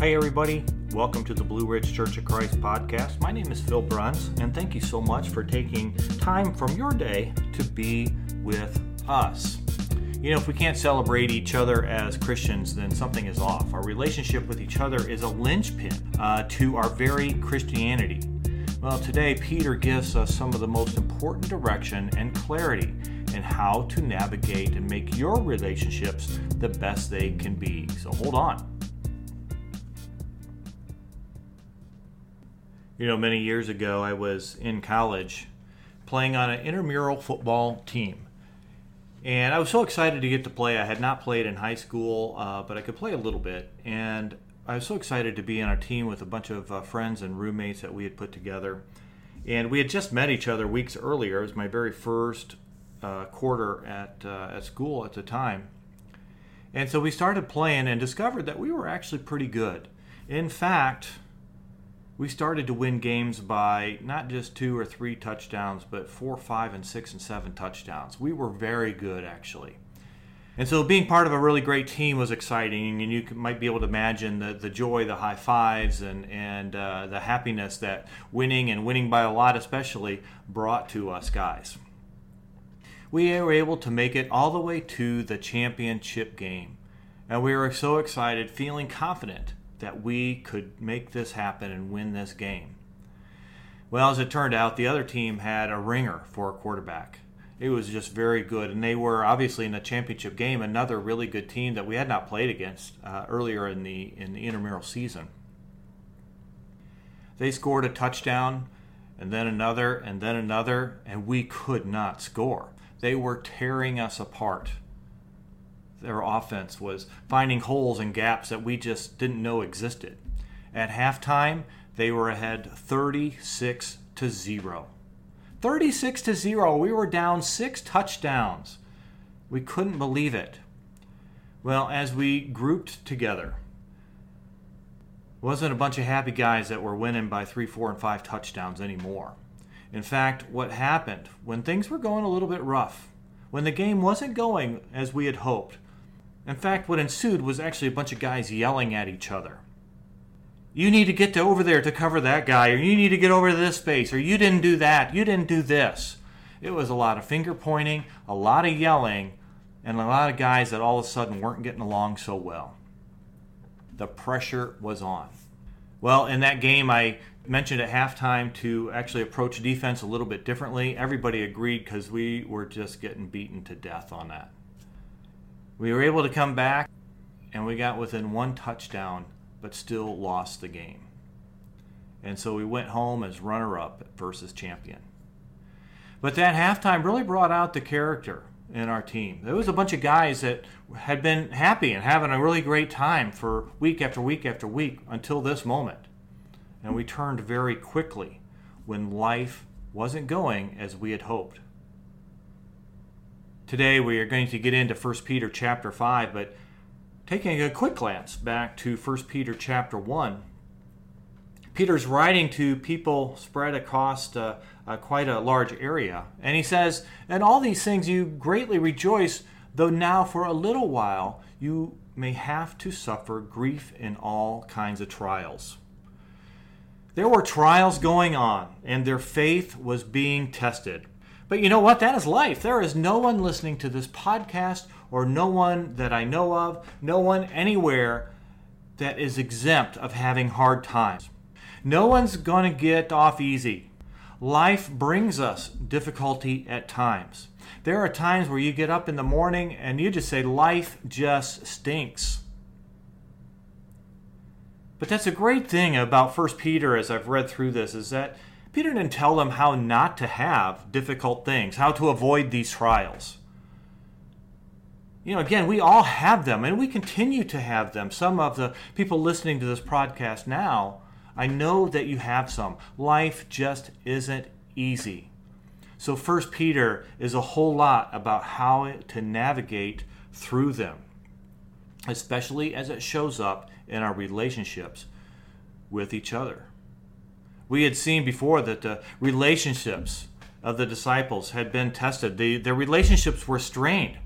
Hey, everybody. Welcome to the Blue Ridge Church of Christ podcast. My name is Phil Bruns, and thank you so much for taking time from your day to be with us. You know, if we can't celebrate each other as Christians, then something is off. Our relationship with each other is a linchpin uh, to our very Christianity. Well, today, Peter gives us some of the most important direction and clarity in how to navigate and make your relationships the best they can be. So hold on. You know, many years ago, I was in college playing on an intramural football team. And I was so excited to get to play. I had not played in high school, uh, but I could play a little bit. And I was so excited to be on a team with a bunch of uh, friends and roommates that we had put together. And we had just met each other weeks earlier. It was my very first uh, quarter at, uh, at school at the time. And so we started playing and discovered that we were actually pretty good. In fact, we started to win games by not just two or three touchdowns, but four, five, and six and seven touchdowns. We were very good, actually. And so being part of a really great team was exciting, and you might be able to imagine the, the joy, the high fives, and, and uh, the happiness that winning and winning by a lot, especially, brought to us guys. We were able to make it all the way to the championship game, and we were so excited, feeling confident that we could make this happen and win this game. Well, as it turned out, the other team had a ringer for a quarterback. It was just very good, and they were obviously in the championship game, another really good team that we had not played against uh, earlier in the in the intramural season. They scored a touchdown, and then another, and then another, and we could not score. They were tearing us apart their offense was finding holes and gaps that we just didn't know existed. At halftime, they were ahead 36 to 0. 36 to 0. We were down 6 touchdowns. We couldn't believe it. Well, as we grouped together, wasn't a bunch of happy guys that were winning by 3, 4 and 5 touchdowns anymore. In fact, what happened when things were going a little bit rough, when the game wasn't going as we had hoped, in fact, what ensued was actually a bunch of guys yelling at each other. You need to get to over there to cover that guy, or you need to get over to this space, or you didn't do that, you didn't do this. It was a lot of finger pointing, a lot of yelling, and a lot of guys that all of a sudden weren't getting along so well. The pressure was on. Well, in that game, I mentioned at halftime to actually approach defense a little bit differently. Everybody agreed because we were just getting beaten to death on that. We were able to come back and we got within one touchdown, but still lost the game. And so we went home as runner up versus champion. But that halftime really brought out the character in our team. There was a bunch of guys that had been happy and having a really great time for week after week after week until this moment. And we turned very quickly when life wasn't going as we had hoped. Today we are going to get into 1 Peter chapter 5, but taking a quick glance back to 1 Peter chapter 1, Peter's writing to people spread across uh, uh, quite a large area. And he says, And all these things you greatly rejoice, though now for a little while you may have to suffer grief in all kinds of trials. There were trials going on, and their faith was being tested. But you know what? That is life. There is no one listening to this podcast or no one that I know of, no one anywhere that is exempt of having hard times. No one's going to get off easy. Life brings us difficulty at times. There are times where you get up in the morning and you just say, Life just stinks. But that's a great thing about 1 Peter as I've read through this is that Peter didn't tell them how not to have difficult things, how to avoid these trials. You know, again, we all have them and we continue to have them. Some of the people listening to this podcast now, I know that you have some. Life just isn't easy. So, First Peter is a whole lot about how to navigate through them, especially as it shows up in our relationships with each other. We had seen before that the relationships of the disciples had been tested. The, their relationships were strained.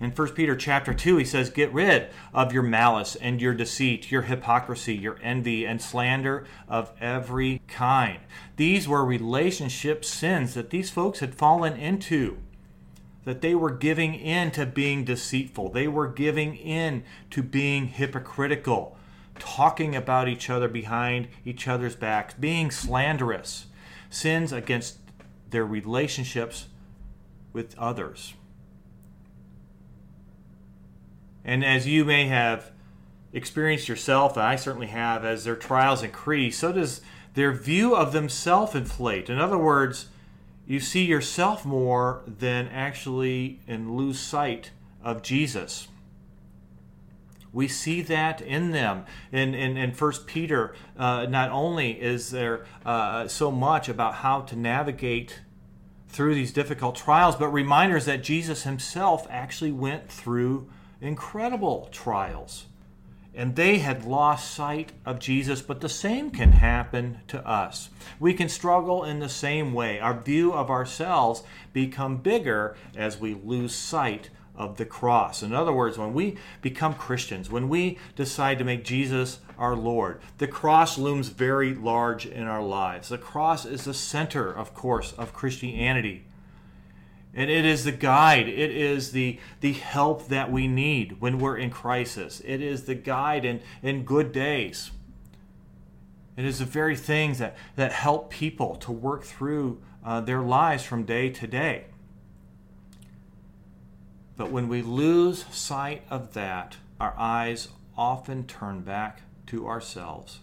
In 1 Peter chapter 2, he says, Get rid of your malice and your deceit, your hypocrisy, your envy, and slander of every kind. These were relationship sins that these folks had fallen into, that they were giving in to being deceitful. They were giving in to being hypocritical, talking about each other behind each other's backs, being slanderous, sins against their relationships with others. And as you may have experienced yourself, and I certainly have, as their trials increase, so does their view of themselves inflate. In other words, you see yourself more than actually and lose sight of Jesus. We see that in them. In, in, in 1 Peter, uh, not only is there uh, so much about how to navigate through these difficult trials, but reminders that Jesus himself actually went through incredible trials. And they had lost sight of Jesus, but the same can happen to us. We can struggle in the same way. Our view of ourselves become bigger as we lose sight of the cross. In other words, when we become Christians, when we decide to make Jesus our Lord, the cross looms very large in our lives. The cross is the center, of course, of Christianity. And it is the guide. It is the, the help that we need when we're in crisis. It is the guide in, in good days. It is the very things that, that help people to work through uh, their lives from day to day. But when we lose sight of that, our eyes often turn back to ourselves,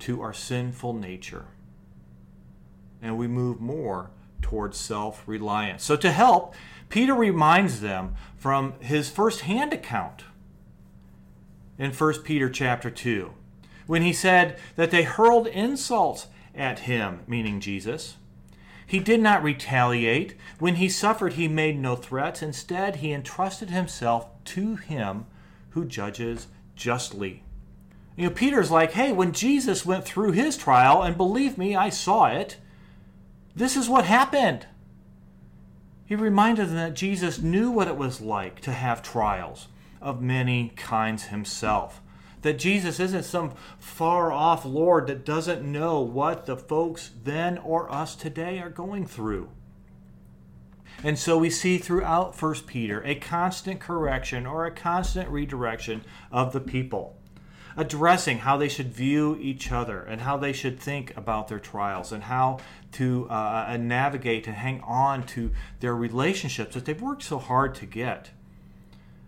to our sinful nature, and we move more towards self reliance. So, to help, Peter reminds them from his first-hand account in 1 Peter chapter 2 when he said that they hurled insults at him, meaning Jesus. He did not retaliate. When he suffered, he made no threats. Instead, he entrusted himself to him who judges justly. You know, Peter's like, hey, when Jesus went through his trial, and believe me, I saw it, this is what happened. He reminded them that Jesus knew what it was like to have trials of many kinds himself that Jesus isn't some far off Lord that doesn't know what the folks then or us today are going through. And so we see throughout 1 Peter a constant correction or a constant redirection of the people, addressing how they should view each other and how they should think about their trials and how to uh, navigate and hang on to their relationships that they've worked so hard to get.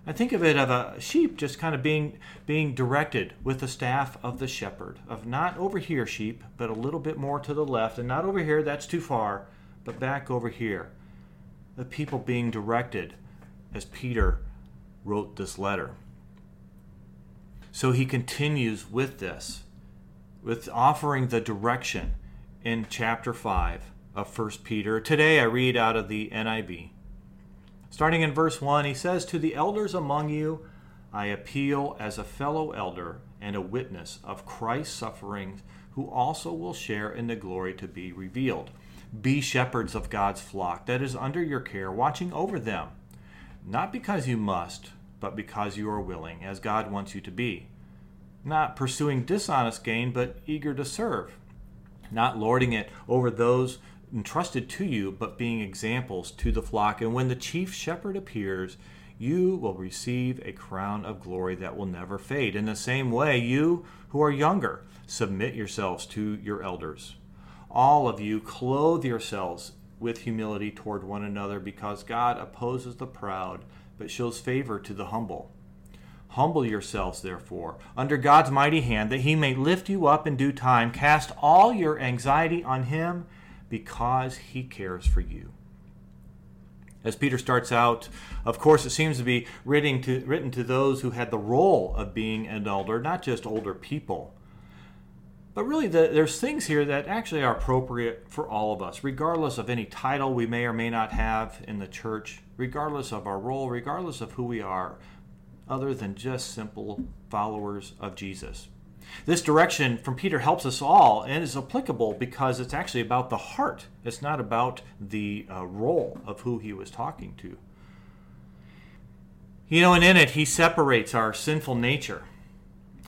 I think of it of a sheep just kind of being being directed with the staff of the shepherd of not over here sheep but a little bit more to the left. And not over here that's too far but back over here. The people being directed as Peter wrote this letter. So he continues with this with offering the direction in chapter 5 of 1 Peter. Today I read out of the NIV Starting in verse 1, he says, To the elders among you, I appeal as a fellow elder and a witness of Christ's sufferings, who also will share in the glory to be revealed. Be shepherds of God's flock that is under your care, watching over them, not because you must, but because you are willing, as God wants you to be. Not pursuing dishonest gain, but eager to serve. Not lording it over those entrusted to you, but being examples to the flock. And when the chief shepherd appears, you will receive a crown of glory that will never fade. In the same way, you who are younger, submit yourselves to your elders. All of you, clothe yourselves with humility toward one another, because God opposes the proud, but shows favor to the humble. Humble yourselves, therefore, under God's mighty hand, that he may lift you up in due time. Cast all your anxiety on him because he cares for you. As Peter starts out, of course, it seems to be written to, written to those who had the role of being an elder, not just older people. But really, the, there's things here that actually are appropriate for all of us, regardless of any title we may or may not have in the church, regardless of our role, regardless of who we are, other than just simple followers of Jesus. This direction from Peter helps us all and is applicable because it's actually about the heart. It's not about the uh, role of who he was talking to. You know, and in it, he separates our sinful nature.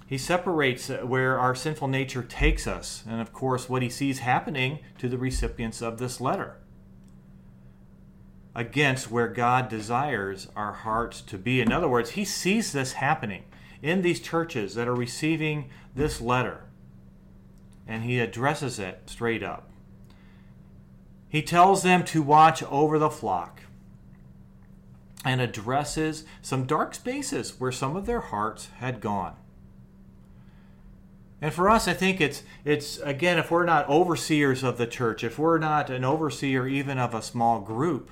He separates where our sinful nature takes us, and of course, what he sees happening to the recipients of this letter against where God desires our hearts to be. In other words, he sees this happening in these churches that are receiving this letter, and he addresses it straight up. He tells them to watch over the flock and addresses some dark spaces where some of their hearts had gone. And for us, I think it's it's again, if we're not overseers of the church, if we're not an overseer even of a small group,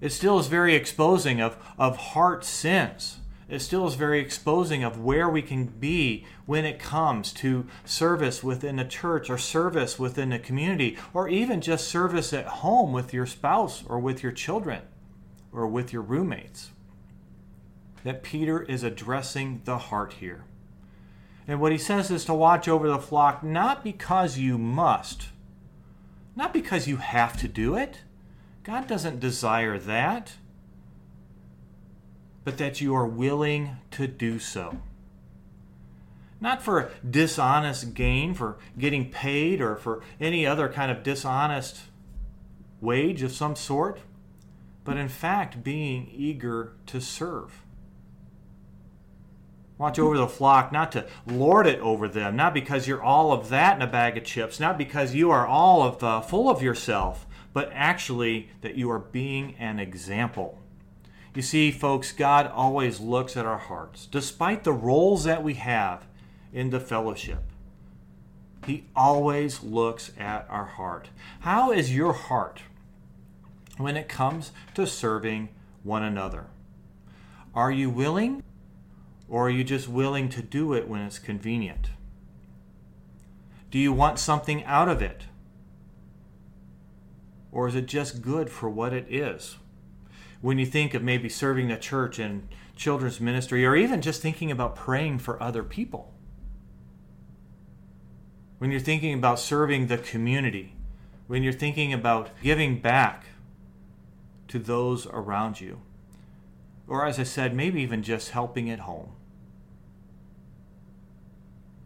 it still is very exposing of, of heart sins. It still is very exposing of where we can be when it comes to service within a church or service within a community or even just service at home with your spouse or with your children or with your roommates. That Peter is addressing the heart here. And what he says is to watch over the flock not because you must, not because you have to do it. God doesn't desire that but that you are willing to do so. Not for dishonest gain, for getting paid, or for any other kind of dishonest wage of some sort, but in fact being eager to serve. Watch over the flock, not to lord it over them, not because you're all of that in a bag of chips, not because you are all of the, full of yourself, but actually that you are being an example you see, folks, God always looks at our hearts. Despite the roles that we have in the fellowship, He always looks at our heart. How is your heart when it comes to serving one another? Are you willing, or are you just willing to do it when it's convenient? Do you want something out of it? Or is it just good for what it is? When you think of maybe serving the church and children's ministry, or even just thinking about praying for other people. When you're thinking about serving the community, when you're thinking about giving back to those around you, or as I said, maybe even just helping at home.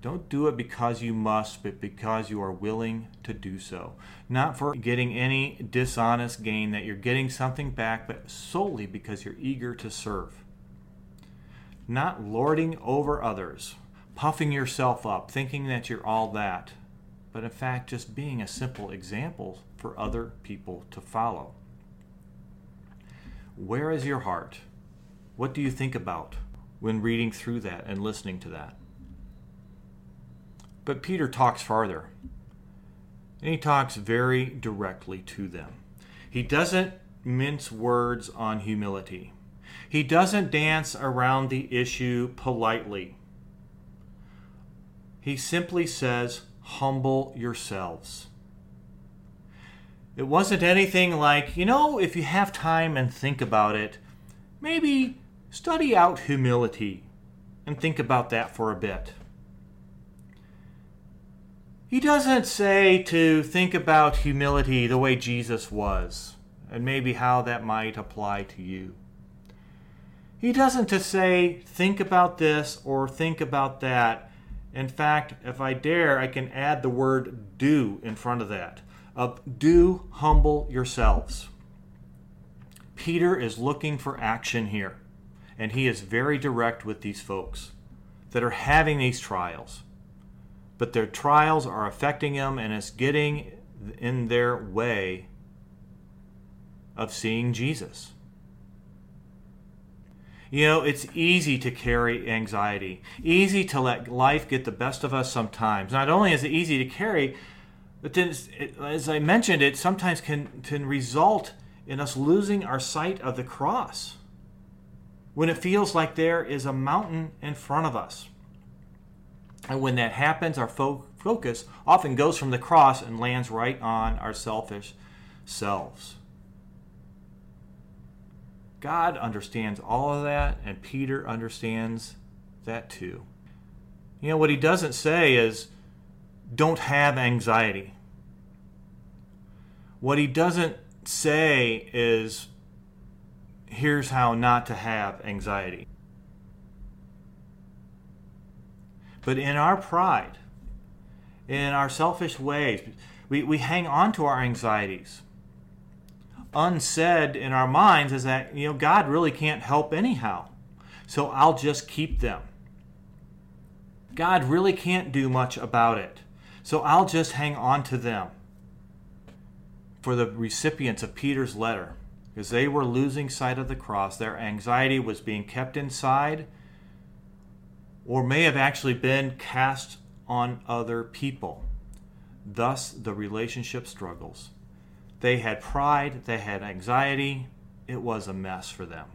Don't do it because you must, but because you are willing to do so. Not for getting any dishonest gain, that you're getting something back, but solely because you're eager to serve. Not lording over others, puffing yourself up, thinking that you're all that, but in fact just being a simple example for other people to follow. Where is your heart? What do you think about when reading through that and listening to that? But Peter talks farther. And he talks very directly to them. He doesn't mince words on humility. He doesn't dance around the issue politely. He simply says, Humble yourselves. It wasn't anything like, you know, if you have time and think about it, maybe study out humility and think about that for a bit. He doesn't say to think about humility the way Jesus was, and maybe how that might apply to you. He doesn't to say, think about this or think about that. In fact, if I dare, I can add the word do in front of that. Of do humble yourselves. Peter is looking for action here, and he is very direct with these folks that are having these trials but their trials are affecting them and it's getting in their way of seeing Jesus. You know, it's easy to carry anxiety, easy to let life get the best of us sometimes. Not only is it easy to carry, but then, as I mentioned, it sometimes can, can result in us losing our sight of the cross when it feels like there is a mountain in front of us. And when that happens, our fo- focus often goes from the cross and lands right on our selfish selves. God understands all of that, and Peter understands that too. You know, what he doesn't say is, don't have anxiety. What he doesn't say is, here's how not to have anxiety. But in our pride, in our selfish ways, we, we hang on to our anxieties. Unsaid in our minds is that, you know, God really can't help anyhow. So I'll just keep them. God really can't do much about it. So I'll just hang on to them. For the recipients of Peter's letter, because they were losing sight of the cross, their anxiety was being kept inside or may have actually been cast on other people. Thus, the relationship struggles. They had pride, they had anxiety, it was a mess for them.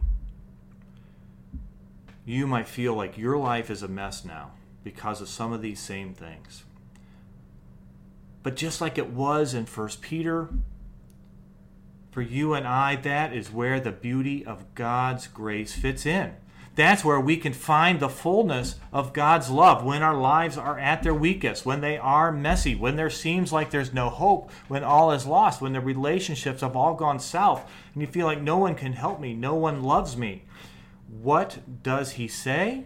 You might feel like your life is a mess now because of some of these same things. But just like it was in 1 Peter, for you and I, that is where the beauty of God's grace fits in. That's where we can find the fullness of God's love when our lives are at their weakest, when they are messy, when there seems like there's no hope, when all is lost, when the relationships have all gone south, and you feel like no one can help me, no one loves me. What does he say?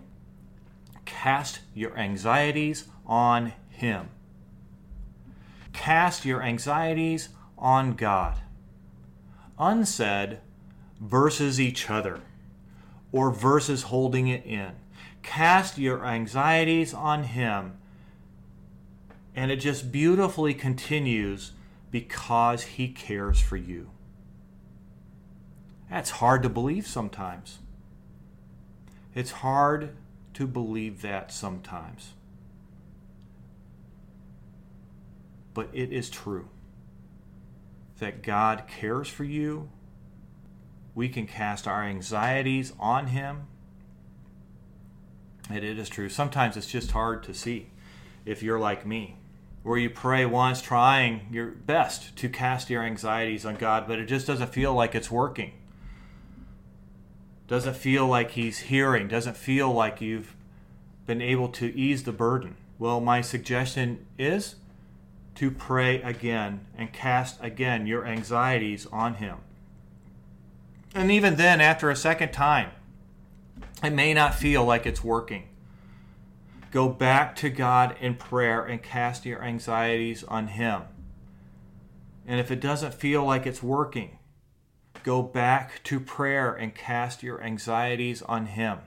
Cast your anxieties on him. Cast your anxieties on God. Unsaid versus each other or versus holding it in. Cast your anxieties on Him. And it just beautifully continues because He cares for you. That's hard to believe sometimes. It's hard to believe that sometimes. But it is true that God cares for you we can cast our anxieties on Him. And it is true. Sometimes it's just hard to see if you're like me, where you pray once, trying your best to cast your anxieties on God, but it just doesn't feel like it's working. Doesn't feel like He's hearing, doesn't feel like you've been able to ease the burden. Well, my suggestion is to pray again and cast again your anxieties on Him. And even then, after a second time, it may not feel like it's working. Go back to God in prayer and cast your anxieties on Him. And if it doesn't feel like it's working, go back to prayer and cast your anxieties on Him.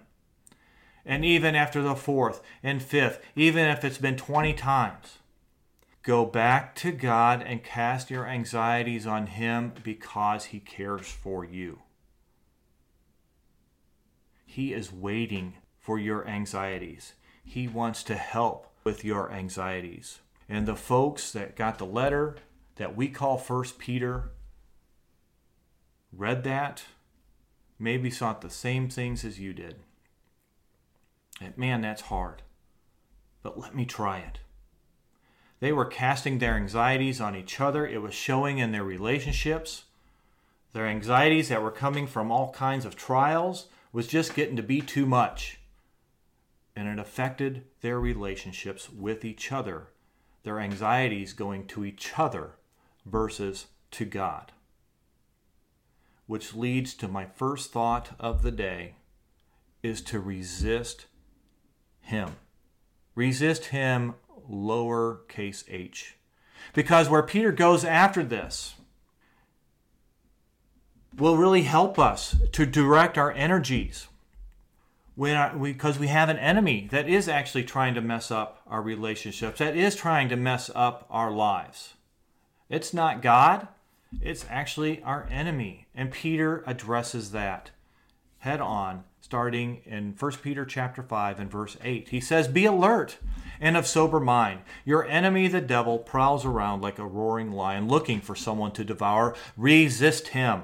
And even after the fourth and fifth, even if it's been 20 times, go back to God and cast your anxieties on Him because He cares for you. He is waiting for your anxieties. He wants to help with your anxieties. And the folks that got the letter that we call First Peter read that, maybe thought the same things as you did. And man, that's hard. But let me try it. They were casting their anxieties on each other. It was showing in their relationships. Their anxieties that were coming from all kinds of trials was just getting to be too much. And it affected their relationships with each other, their anxieties going to each other versus to God. Which leads to my first thought of the day is to resist Him. Resist Him, lowercase h. Because where Peter goes after this, will really help us to direct our energies when because we, we have an enemy that is actually trying to mess up our relationships that is trying to mess up our lives. It's not god it's actually our enemy. And peter addresses that head on starting in 1 peter chapter 5 and verse 8 he says be alert and of sober mind. Your enemy the devil prowls around like a roaring lion looking for someone to devour. Resist him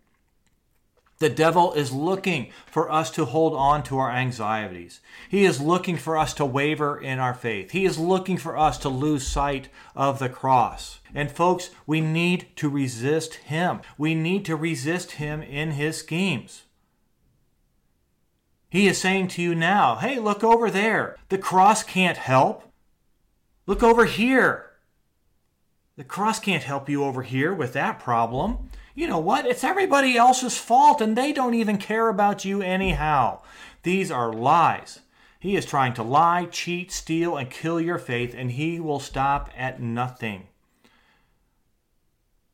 The devil is looking for us to hold on to our anxieties. He is looking for us to waver in our faith. He is looking for us to lose sight of the cross. And folks, we need to resist him. We need to resist him in his schemes. He is saying to you now, hey, look over there. The cross can't help. Look over here. The cross can't help you over here with that problem you know what? It's everybody else's fault and they don't even care about you anyhow. These are lies. He is trying to lie, cheat, steal, and kill your faith, and he will stop at nothing.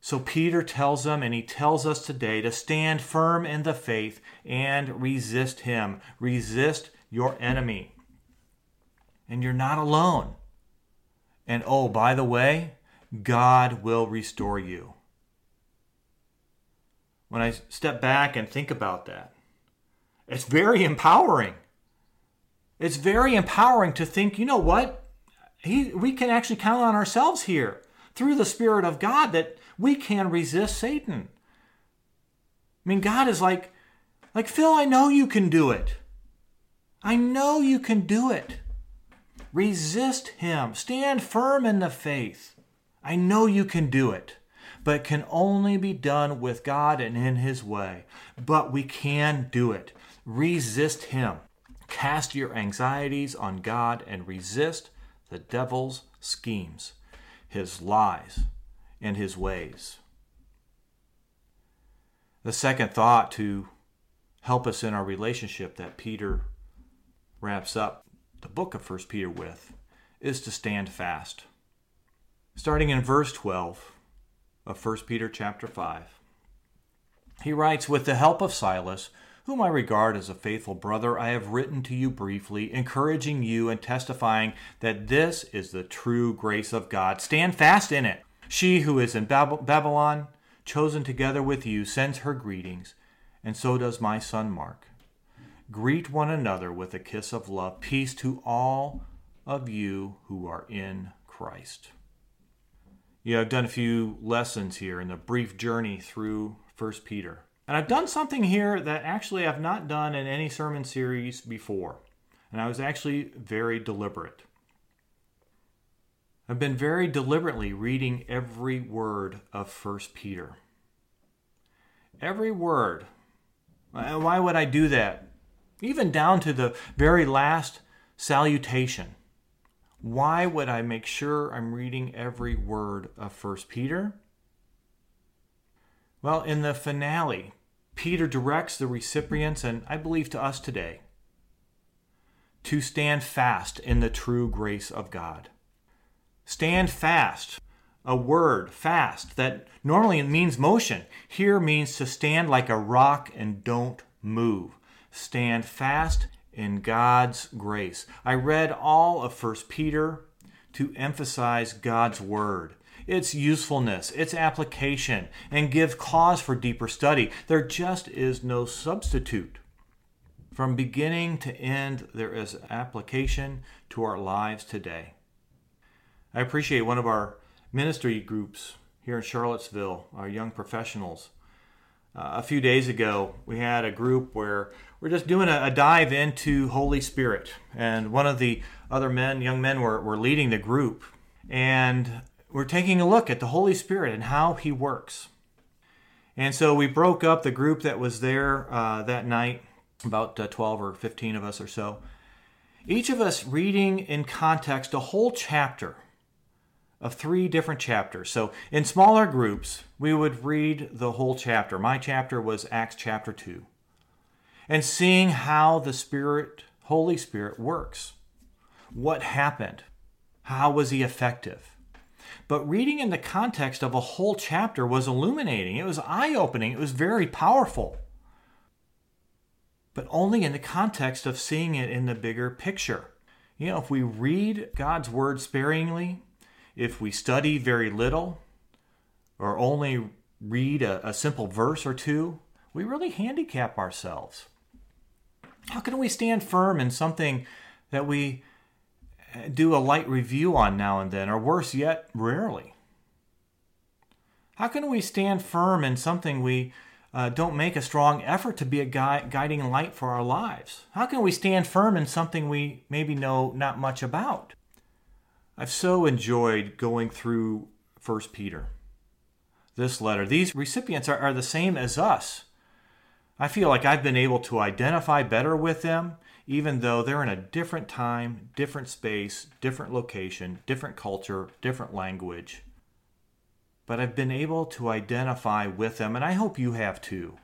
So Peter tells them, and he tells us today to stand firm in the faith and resist him. Resist your enemy. And you're not alone. And oh, by the way, God will restore you when I step back and think about that. It's very empowering. It's very empowering to think, you know what? He, we can actually count on ourselves here through the Spirit of God that we can resist Satan. I mean, God is like, like Phil, I know you can do it. I know you can do it. Resist him. Stand firm in the faith. I know you can do it but can only be done with God and in His way. But we can do it. Resist Him. Cast your anxieties on God and resist the devil's schemes, his lies, and his ways. The second thought to help us in our relationship that Peter wraps up the book of 1 Peter with is to stand fast. Starting in verse 12, of 1 Peter chapter 5. He writes, With the help of Silas, whom I regard as a faithful brother, I have written to you briefly, encouraging you and testifying that this is the true grace of God. Stand fast in it. She who is in Babylon, chosen together with you, sends her greetings, and so does my son Mark. Greet one another with a kiss of love. Peace to all of you who are in Christ. Yeah, I've done a few lessons here in the brief journey through First Peter. And I've done something here that actually I've not done in any sermon series before. And I was actually very deliberate. I've been very deliberately reading every word of First Peter. Every word. Why would I do that? Even down to the very last salutation. Why would I make sure I'm reading every word of First Peter? Well, in the finale, Peter directs the recipients, and I believe to us today, to stand fast in the true grace of God. Stand fast, a word, fast, that normally means motion, here means to stand like a rock and don't move. Stand fast in God's grace. I read all of 1 Peter to emphasize God's word, its usefulness, its application, and give cause for deeper study. There just is no substitute. From beginning to end, there is application to our lives today. I appreciate one of our ministry groups here in Charlottesville, our young professionals. Uh, a few days ago, we had a group where we're just doing a, a, dive into Holy Spirit. And one of the other men, young men, were, were leading the group. And we're taking a look at the Holy Spirit and how He works. And so we broke up the group that was there uh, that night, about uh, 12 or 15 of us or so. Each of us reading in context a whole chapter of three different chapters. So in smaller groups, we would read the whole chapter. My chapter was Acts chapter 2 and seeing how the Spirit, Holy Spirit, works. What happened? How was he effective? But reading in the context of a whole chapter was illuminating. It was eye opening. It was very powerful. But only in the context of seeing it in the bigger picture. You know, if we read God's word sparingly, if we study very little, or only read a, a simple verse or two, we really handicap ourselves. How can we stand firm in something that we do a light review on now and then, or worse yet, rarely? How can we stand firm in something we uh, don't make a strong effort to be a gui- guiding light for our lives? How can we stand firm in something we maybe know not much about? I've so enjoyed going through 1 Peter, this letter. These recipients are, are the same as us. I feel like I've been able to identify better with them, even though they're in a different time, different space, different location, different culture, different language but I've been able to identify with them, and I hope you have too.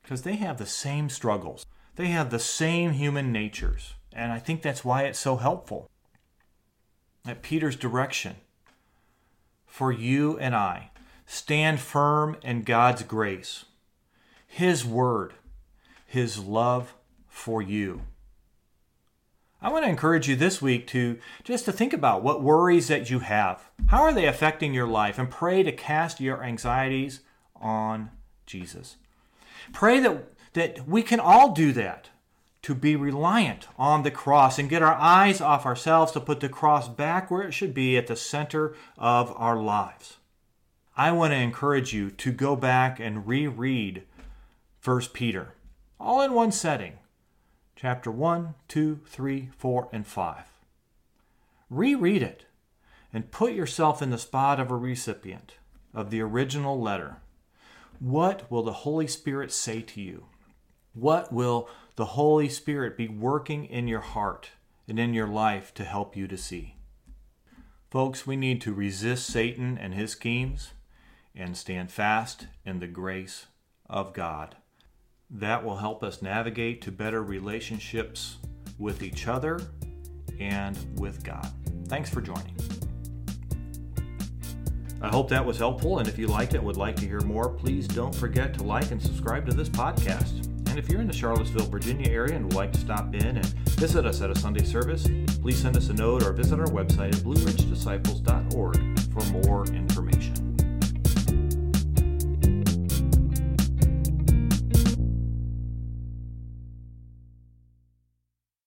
Because they have the same struggles, they have the same human natures, and I think that's why it's so helpful. At Peter's direction, for you and I, stand firm in God's grace, His Word, His love for you. I want to encourage you this week to just to think about what worries that you have. How are they affecting your life? And pray to cast your anxieties on Jesus. Pray that, that we can all do that, to be reliant on the cross and get our eyes off ourselves to put the cross back where it should be at the center of our lives. I want to encourage you to go back and reread 1 Peter, all in one setting chapter 1, 2, 3, 4, and 5. Reread it and put yourself in the spot of a recipient of the original letter. What will the Holy Spirit say to you? What will the Holy Spirit be working in your heart and in your life to help you to see? Folks, we need to resist Satan and his schemes and stand fast in the grace of God. That will help us navigate to better relationships with each other and with God. Thanks for joining. I hope that was helpful, and if you liked it would like to hear more, please don't forget to like and subscribe to this podcast. And if you're in the Charlottesville, Virginia area and would like to stop in and visit us at a Sunday service, please send us a note or visit our website at blueridgedisciples.org for more information.